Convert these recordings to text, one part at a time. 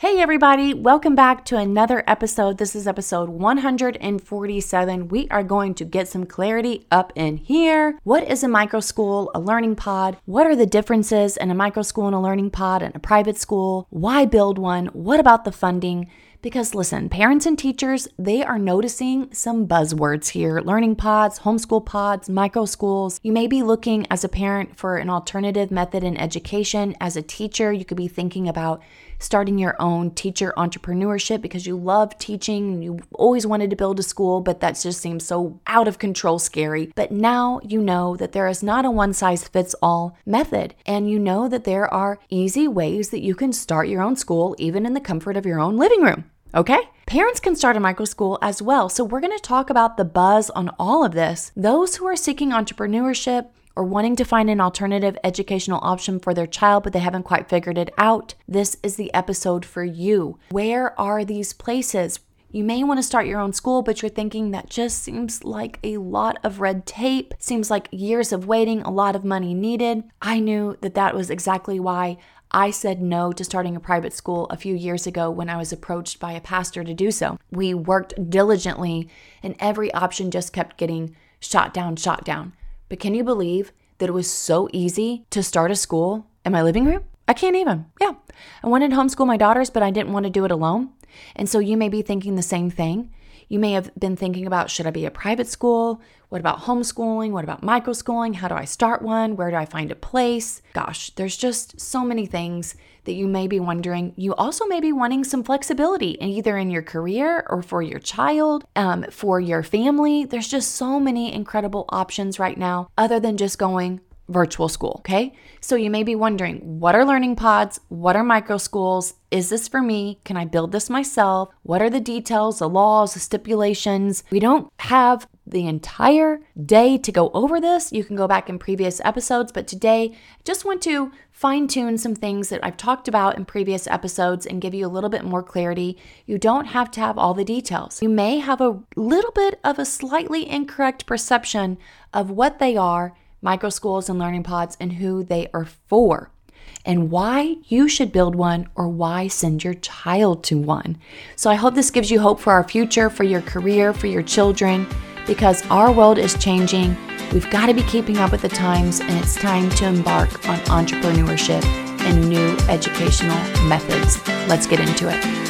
Hey, everybody, welcome back to another episode. This is episode 147. We are going to get some clarity up in here. What is a micro school, a learning pod? What are the differences in a micro school and a learning pod and a private school? Why build one? What about the funding? Because listen, parents and teachers, they are noticing some buzzwords here learning pods, homeschool pods, micro schools. You may be looking as a parent for an alternative method in education. As a teacher, you could be thinking about starting your own teacher entrepreneurship because you love teaching. You always wanted to build a school, but that just seems so out of control scary. But now you know that there is not a one size fits all method, and you know that there are easy ways that you can start your own school even in the comfort of your own living room. Okay? Parents can start a micro school as well. So, we're going to talk about the buzz on all of this. Those who are seeking entrepreneurship or wanting to find an alternative educational option for their child, but they haven't quite figured it out, this is the episode for you. Where are these places? You may want to start your own school, but you're thinking that just seems like a lot of red tape, seems like years of waiting, a lot of money needed. I knew that that was exactly why I said no to starting a private school a few years ago when I was approached by a pastor to do so. We worked diligently, and every option just kept getting shot down, shot down. But can you believe that it was so easy to start a school in my living room? I can't even. Yeah. I wanted to homeschool my daughters, but I didn't want to do it alone. And so you may be thinking the same thing. You may have been thinking about should I be a private school? What about homeschooling? What about microschooling? How do I start one? Where do I find a place? Gosh, there's just so many things that you may be wondering. You also may be wanting some flexibility, either in your career or for your child, um, for your family. There's just so many incredible options right now, other than just going virtual school. Okay. So you may be wondering what are learning pods? What are micro schools? Is this for me? Can I build this myself? What are the details, the laws, the stipulations? We don't have the entire day to go over this. You can go back in previous episodes, but today I just want to fine tune some things that I've talked about in previous episodes and give you a little bit more clarity. You don't have to have all the details. You may have a little bit of a slightly incorrect perception of what they are micro schools and learning pods and who they are for and why you should build one or why send your child to one. So I hope this gives you hope for our future, for your career, for your children because our world is changing. We've got to be keeping up with the times, and it's time to embark on entrepreneurship and new educational methods. Let's get into it.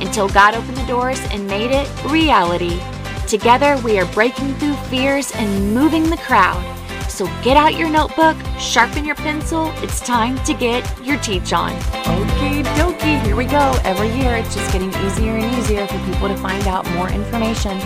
until God opened the doors and made it reality. Together, we are breaking through fears and moving the crowd. So get out your notebook, sharpen your pencil. It's time to get your teach on. Okie dokie, here we go. Every year, it's just getting easier and easier for people to find out more information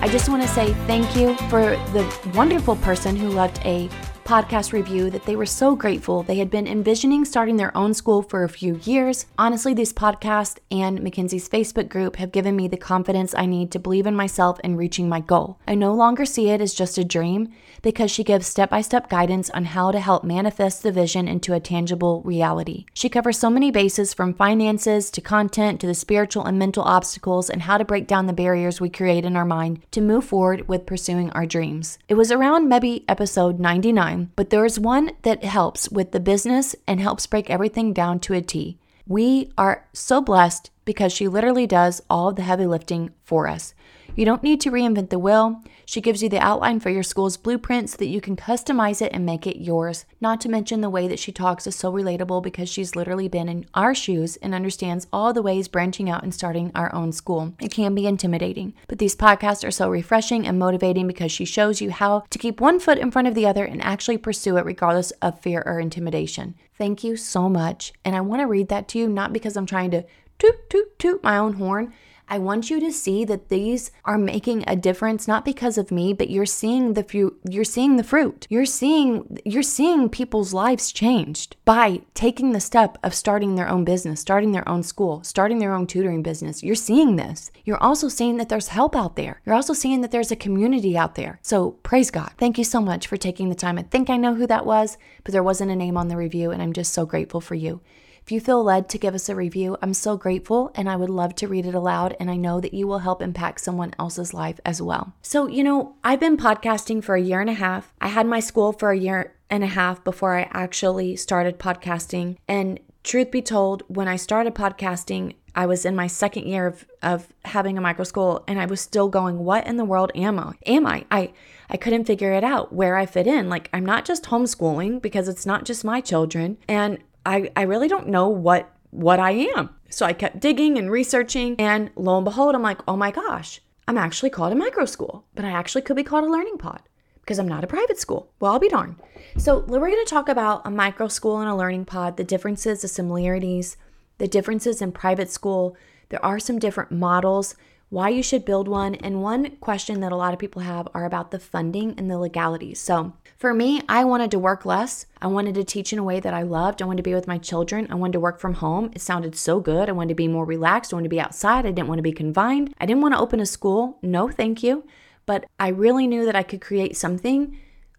I just want to say thank you for the wonderful person who left a podcast review that they were so grateful. They had been envisioning starting their own school for a few years. Honestly, this podcast and Mackenzie's Facebook group have given me the confidence I need to believe in myself and reaching my goal. I no longer see it as just a dream because she gives step by step guidance on how to help manifest the vision into a tangible reality. She covers so many bases from finances to content to the spiritual and mental obstacles and how to break down the barriers we create in our mind to move forward with pursuing our dreams. It was around maybe episode 99 time, but there's one that helps with the business and helps break everything down to a T. We are so blessed because she literally does all the heavy lifting for us. You don't need to reinvent the wheel. She gives you the outline for your school's blueprint so that you can customize it and make it yours. Not to mention the way that she talks is so relatable because she's literally been in our shoes and understands all the ways branching out and starting our own school. It can be intimidating, but these podcasts are so refreshing and motivating because she shows you how to keep one foot in front of the other and actually pursue it regardless of fear or intimidation. Thank you so much. And I want to read that to you, not because I'm trying to toot, toot, toot my own horn. I want you to see that these are making a difference not because of me, but you're seeing the fruit, you're seeing the fruit. You're seeing you're seeing people's lives changed by taking the step of starting their own business, starting their own school, starting their own tutoring business. You're seeing this. You're also seeing that there's help out there. You're also seeing that there's a community out there. So, praise God. Thank you so much for taking the time. I think I know who that was, but there wasn't a name on the review and I'm just so grateful for you. If you feel led to give us a review, I'm so grateful and I would love to read it aloud. And I know that you will help impact someone else's life as well. So, you know, I've been podcasting for a year and a half. I had my school for a year and a half before I actually started podcasting. And truth be told, when I started podcasting, I was in my second year of, of having a micro school and I was still going, what in the world am I? Am I? I I couldn't figure it out where I fit in. Like I'm not just homeschooling because it's not just my children. And I, I really don't know what what I am. So I kept digging and researching, and lo and behold, I'm like, oh my gosh, I'm actually called a micro school, but I actually could be called a learning pod because I'm not a private school. Well, I'll be darned. So we're going to talk about a micro school and a learning pod, the differences, the similarities, the differences in private school. There are some different models why you should build one, and one question that a lot of people have are about the funding and the legalities. So, for me, I wanted to work less. I wanted to teach in a way that I loved. I wanted to be with my children. I wanted to work from home. It sounded so good. I wanted to be more relaxed. I wanted to be outside. I didn't want to be confined. I didn't want to open a school. No, thank you. But I really knew that I could create something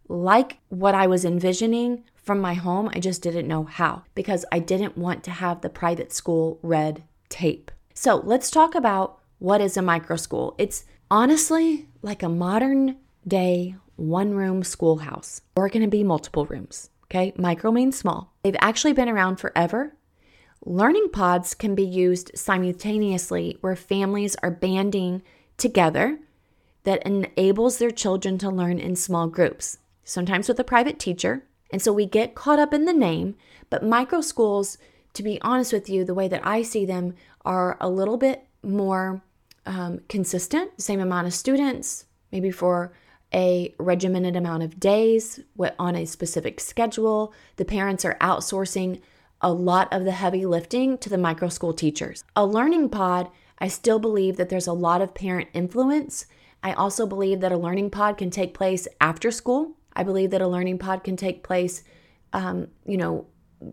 like what I was envisioning from my home. I just didn't know how because I didn't want to have the private school red tape. So, let's talk about what is a micro school? It's honestly like a modern day one room schoolhouse, or going to be multiple rooms. Okay, micro means small. They've actually been around forever. Learning pods can be used simultaneously where families are banding together that enables their children to learn in small groups, sometimes with a private teacher. And so we get caught up in the name, but micro schools, to be honest with you, the way that I see them are a little bit more um, consistent, same amount of students, maybe for a regimented amount of days on a specific schedule. The parents are outsourcing a lot of the heavy lifting to the micro school teachers. A learning pod, I still believe that there's a lot of parent influence. I also believe that a learning pod can take place after school. I believe that a learning pod can take place, um, you know,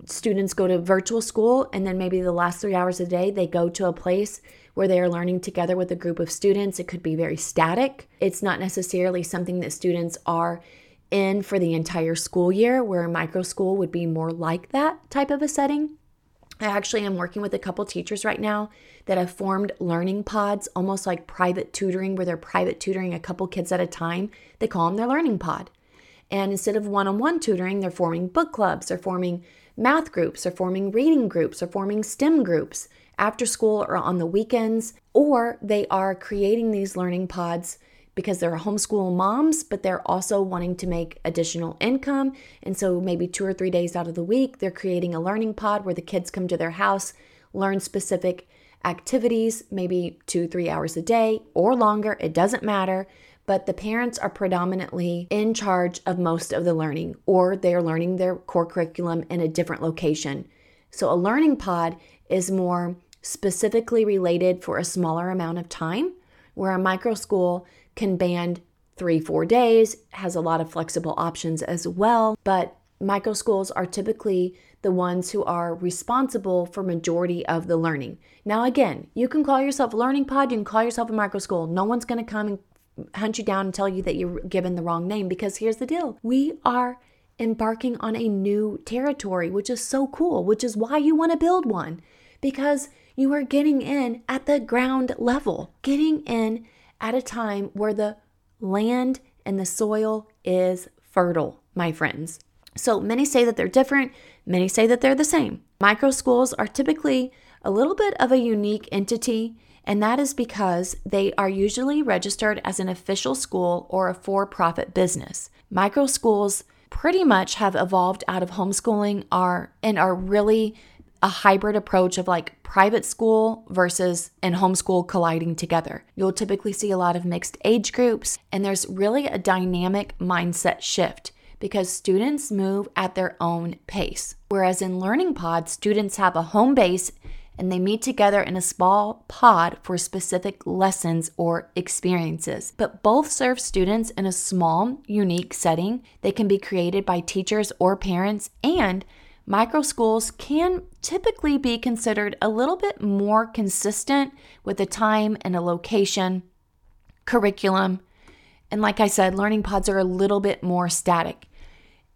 students go to virtual school and then maybe the last three hours a day they go to a place where they are learning together with a group of students. It could be very static. It's not necessarily something that students are in for the entire school year, where a micro school would be more like that type of a setting. I actually am working with a couple teachers right now that have formed learning pods, almost like private tutoring, where they're private tutoring a couple kids at a time. They call them their learning pod. And instead of one on one tutoring, they're forming book clubs, they're forming math groups, they're forming reading groups, they're forming STEM groups after school or on the weekends, or they are creating these learning pods because they're homeschool moms, but they're also wanting to make additional income. And so maybe two or three days out of the week, they're creating a learning pod where the kids come to their house, learn specific activities, maybe two, three hours a day or longer. It doesn't matter. But the parents are predominantly in charge of most of the learning, or they are learning their core curriculum in a different location. So a learning pod is more specifically related for a smaller amount of time, where a micro school can band three, four days, has a lot of flexible options as well. But micro schools are typically the ones who are responsible for majority of the learning. Now again, you can call yourself a learning pod, you can call yourself a micro school. No one's to come and hunt you down and tell you that you're given the wrong name because here's the deal. We are embarking on a new territory, which is so cool, which is why you want to build one because you are getting in at the ground level, getting in at a time where the land and the soil is fertile, my friends. So many say that they're different, many say that they're the same. Micro schools are typically a little bit of a unique entity And that is because they are usually registered as an official school or a for profit business. Micro schools pretty much have evolved out of homeschooling are and are really a hybrid approach of like private school versus and homeschool colliding together. You'll typically see a lot of mixed age groups and there's really a dynamic mindset shift because students move at their own pace. Whereas in Learning Pod, students have a home base and they meet together in a small pod for specific lessons or experiences. But both serve students in a small, unique setting. They can be created by teachers or parents, and micro schools can typically be considered a little bit more consistent with a time and a location, curriculum. And like I said, learning pods are a little bit more static.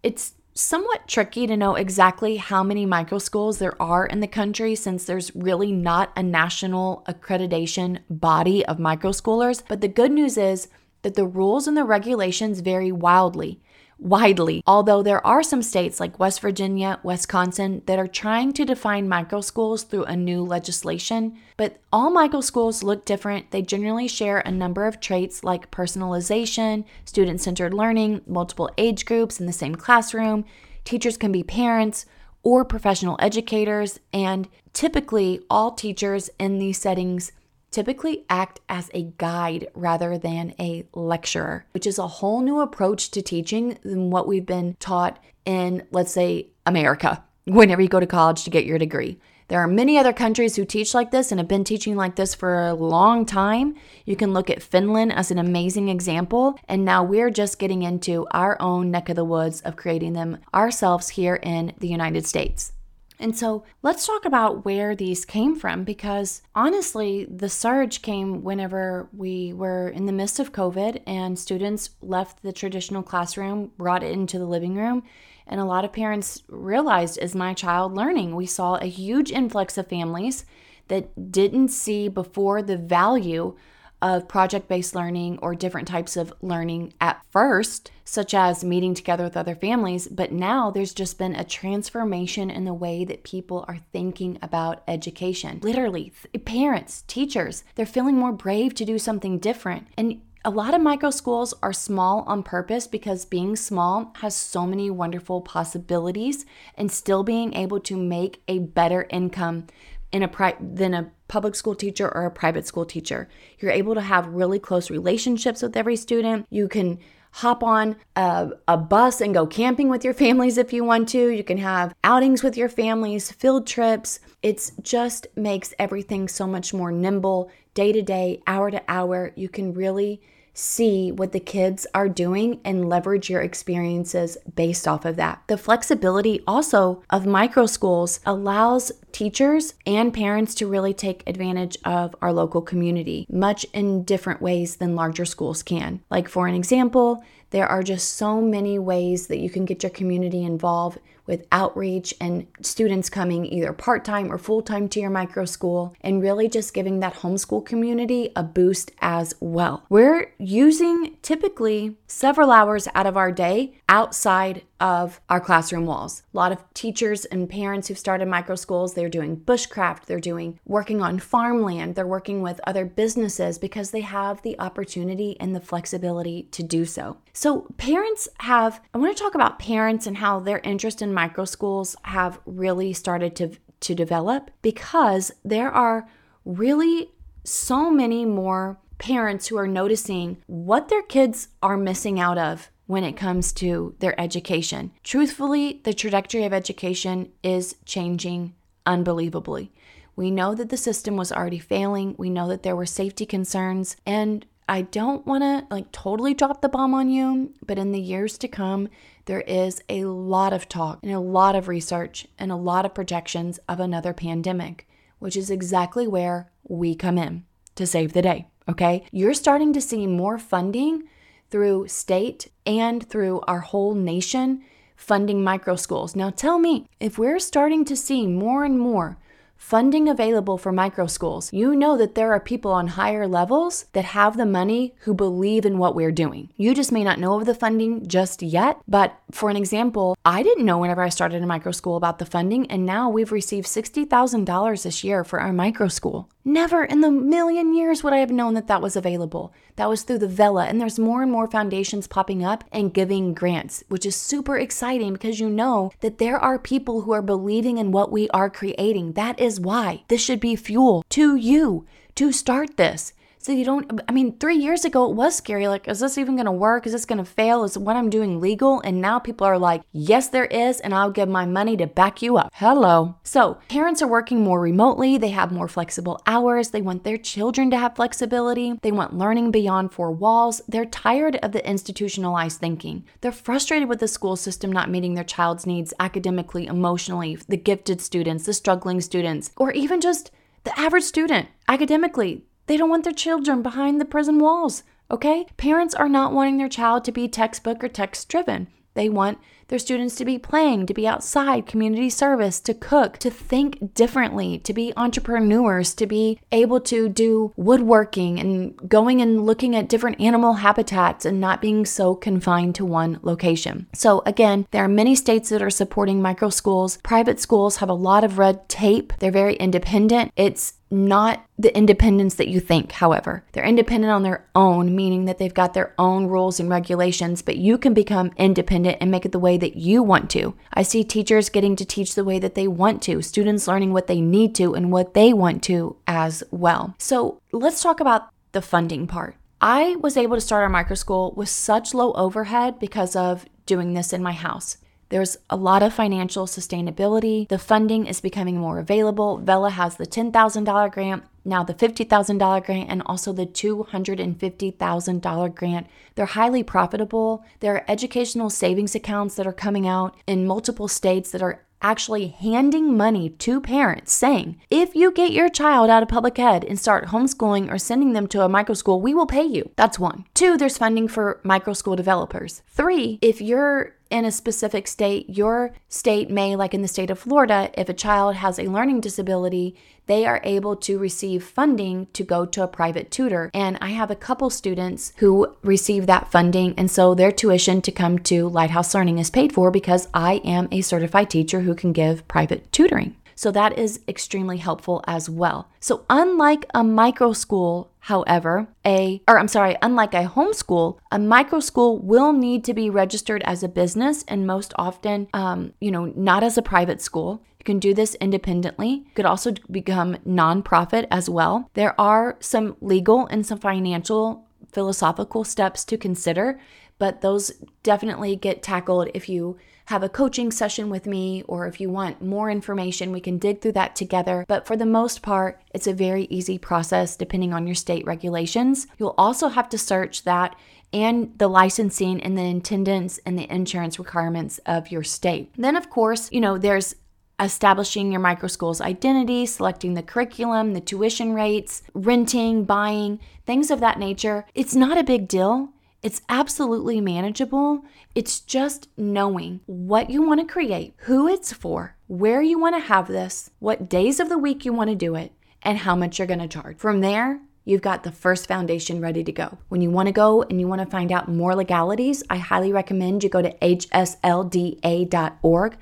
It's somewhat tricky to know exactly how many micro schools there are in the country since there's really not a national accreditation body of micro schoolers. But the good news is that the rules and the regulations vary wildly widely, although there are some states like West Virginia, Wisconsin that are trying to define micro schools through a new legislation. But all micro schools look different. They generally share a number of traits like personalization, student centered learning, multiple age groups in the same classroom. Teachers can be parents or professional educators, and typically all teachers in these settings typically act as a guide rather than a lecturer, which is a whole new approach to teaching than what we've been taught in, let's say, America, whenever you go to college to get your degree. There are many other countries who teach like this and have been teaching like this for a long time. You can look at Finland as an amazing example. And now we're just getting into our own neck of the woods of creating them ourselves here in the United States. And so let's talk about where these came from because honestly, the surge came whenever we were in the midst of COVID and students left the traditional classroom, brought it into the living room. And a lot of parents realized, is my child learning? We saw a huge influx of families that didn't see before the value of project based learning or different types of learning at first, such as meeting together with other families. But now there's just been a transformation in the way that people are thinking about education. Literally, parents, teachers, they're feeling more brave to do something different. And a lot of micro schools are small on purpose because being small has so many wonderful possibilities and still being able to make a better income in a pri- than a public school teacher or a private school teacher. You're able to have really close relationships with every student. You can hop on a, a, bus and go camping with your families if you want to. You can have outings with your families, field trips. It just makes everything so much more nimble, day to day, hour to hour. You can really see what the kids are doing and leverage your experiences based off of that. The flexibility also of micro schools allows teachers and parents to really take advantage of our local community, much in different ways than larger schools can. Like, for an example, there are just so many ways that you can get your community involved with outreach and students coming either part time or full time to your micro school, and really just giving that homeschool community a boost as well. We're using typically several hours out of our day outside of our classroom walls. A lot of teachers and parents who've started micro schools, they're doing bushcraft, they're doing working on farmland, they're working with other businesses because they have the opportunity and the flexibility to do so. So, parents have, I want to talk about parents and how their interest in micro schools have really started to, to develop because there are really so many more parents who are noticing what their kids are missing out of when it comes to their education. Truthfully, the trajectory of education is changing unbelievably. We know that the system was already failing. We know that there were safety concerns. And I don't want to like totally drop the bomb on you, but in the years to come, there is a lot of talk and a lot of research and a lot of projections of another pandemic, which is exactly where we come in to save the day. Okay. You're starting to see more funding through state and through our whole nation funding micro schools. Now tell me, if we're starting to see more and more funding available for micro schools, you know that there are people on higher levels that have the money who believe in what we're doing. You just may not know of the funding just yet, but for an example, I didn't know whenever I started a micro school about the funding, and now we've received $60,000 this year for our micro school. Never in the million years would I have known that that was available. That was through the Vela, and there's more and more foundations popping up and giving grants, which is super exciting because you know that there are people who are believing in what we are creating. That is why this should be fuel to you to start this. So you don't, I mean, three years ago it was scary. Like, is this even going to work? Is this going to fail? Is what I'm doing legal? And now people are like, yes, there is. And I'll give my money to back you up. Hello. So parents are working more remotely. They have more flexible hours. They want their children to have flexibility. They want learning beyond four walls. They're tired of the institutionalized thinking. They're frustrated with the school system not meeting their child's needs academically, emotionally, the gifted students, the struggling students, or even just the average student academically. They don't want their children behind the prison walls, okay? Parents are not wanting their child to be textbook or text driven. They want their students to be playing, to be outside, community service, to cook, to think differently, to be entrepreneurs, to be able to do woodworking and going and looking at different animal habitats and not being so confined to one location. So, again, there are many states that are supporting micro schools. Private schools have a lot of red tape, they're very independent. It's not the independence that you think, however. They're independent on their own, meaning that they've got their own rules and regulations, but you can become independent and make it the way that you want to. I see teachers getting to teach the way that they want to, students learning what they need to and what they want to as well. So let's talk about the funding part. I was able to start our micro school with such low overhead because of doing this in my house. There's a lot of financial sustainability. The funding is becoming more available. Vela has the $10,000 grant, now the $50,000 grant, and also the $250,000 grant. They're highly profitable. There are educational savings accounts that are coming out in multiple states that are actually handing money to parents saying, if you get your child out of public ed and start homeschooling or sending them to a micro school, we will pay you. That's one. Two, there's funding for micro school developers. Three, if you're in a specific state, your state may, like in the state of Florida, if a child has a learning disability, they are able to receive funding to go to a private tutor. And I have a couple students who receive that funding, and so their tuition to come to Lighthouse Learning is paid for because I am a certified teacher who can give private tutoring. So that is extremely helpful as well. So unlike a micro school, however, a or I'm sorry, unlike a homeschool, a micro school will need to be registered as a business and most often, um, you know, not as a private school. You can do this independently. You could also become nonprofit as well. There are some legal and some financial philosophical steps to consider, but those definitely get tackled if you have a coaching session with me, or if you want more information, we can dig through that together. But for the most part, it's a very easy process depending on your state regulations. You'll also have to search that and the licensing and the attendance and the insurance requirements of your state. Then, of course, you know, there's establishing your micro school's identity, selecting the curriculum, the tuition rates, renting, buying, things of that nature. It's not a big deal. It's absolutely manageable. It's just knowing what you want to create, who it's for, where you want to have this, what days of the week you want to do it, and how much you're going to charge. From there, you've got the first foundation ready to go. When you want to go and you want to find out more legalities, I highly recommend you go to hslda.org.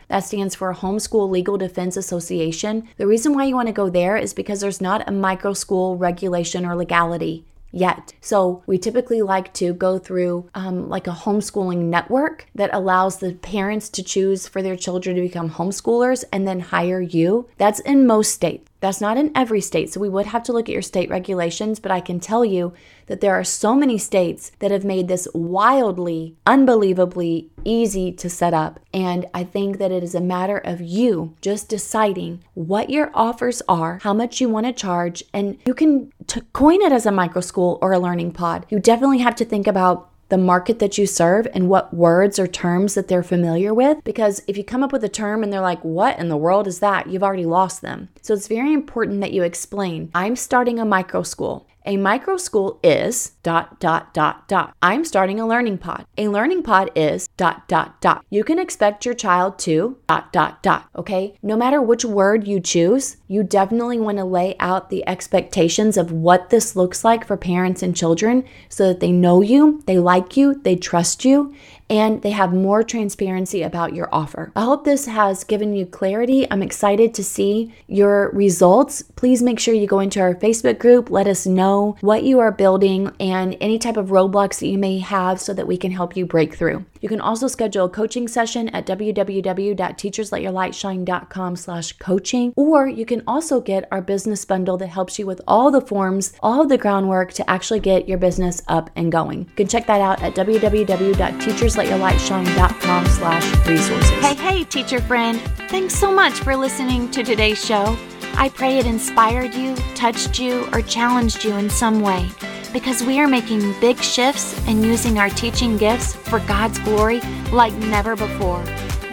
That stands for Homeschool Legal Defense Association. The reason why you want to go there is because there's not a micro school regulation or legality yet. So we typically like to go through um, like a homeschooling network that allows the parents to choose for their children to become homeschoolers and then hire you. That's in most states. That's not in every state, so we would have to look at your state regulations, but I can tell you that there are so many states that have made this wildly, unbelievably easy to set up. And I think that it is a matter of you just deciding what your offers are, how much you want to charge, and you can t- coin it as a micro school or a learning pod. You definitely have to think about the market that you serve and what words or terms that they're familiar with. Because if you come up with a term and they're like, what in the world is that? You've already lost them. So it's very important that you explain I'm starting a micro school. A micro school is dot dot dot dot. I'm starting a learning pod. A learning pod is dot dot dot. You can expect your child to dot dot dot. Okay? No matter which word you choose, you definitely want to lay out the expectations of what this looks like for parents and children so that they know you, they like you, they trust you, and they have more transparency about your offer. I hope this has given you clarity. I'm excited to see your results. Please make sure you go into our Facebook group. Let us know what you are building and any type of roadblocks that you may have so that we can help you break through. You can also schedule a coaching session at www.teachersletyourlightshine.com slash coaching, or you can also get our business bundle that helps you with all the forms, all of the groundwork to actually get your business up and going. You can check that out at www.teachersletyourlightshine.com slash resources. Hey, hey, teacher friend. Thanks so much for listening to today's show. I pray it inspired you, touched you, or challenged you in some way because we are making big shifts and using our teaching gifts for God's glory like never before.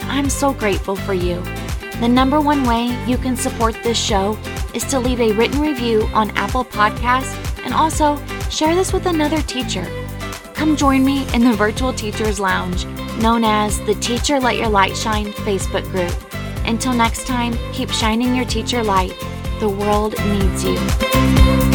I'm so grateful for you. The number one way you can support this show is to leave a written review on Apple Podcasts and also share this with another teacher. Come join me in the Virtual Teachers Lounge, known as the Teacher Let Your Light Shine Facebook group. Until next time, keep shining your teacher light. The world needs you.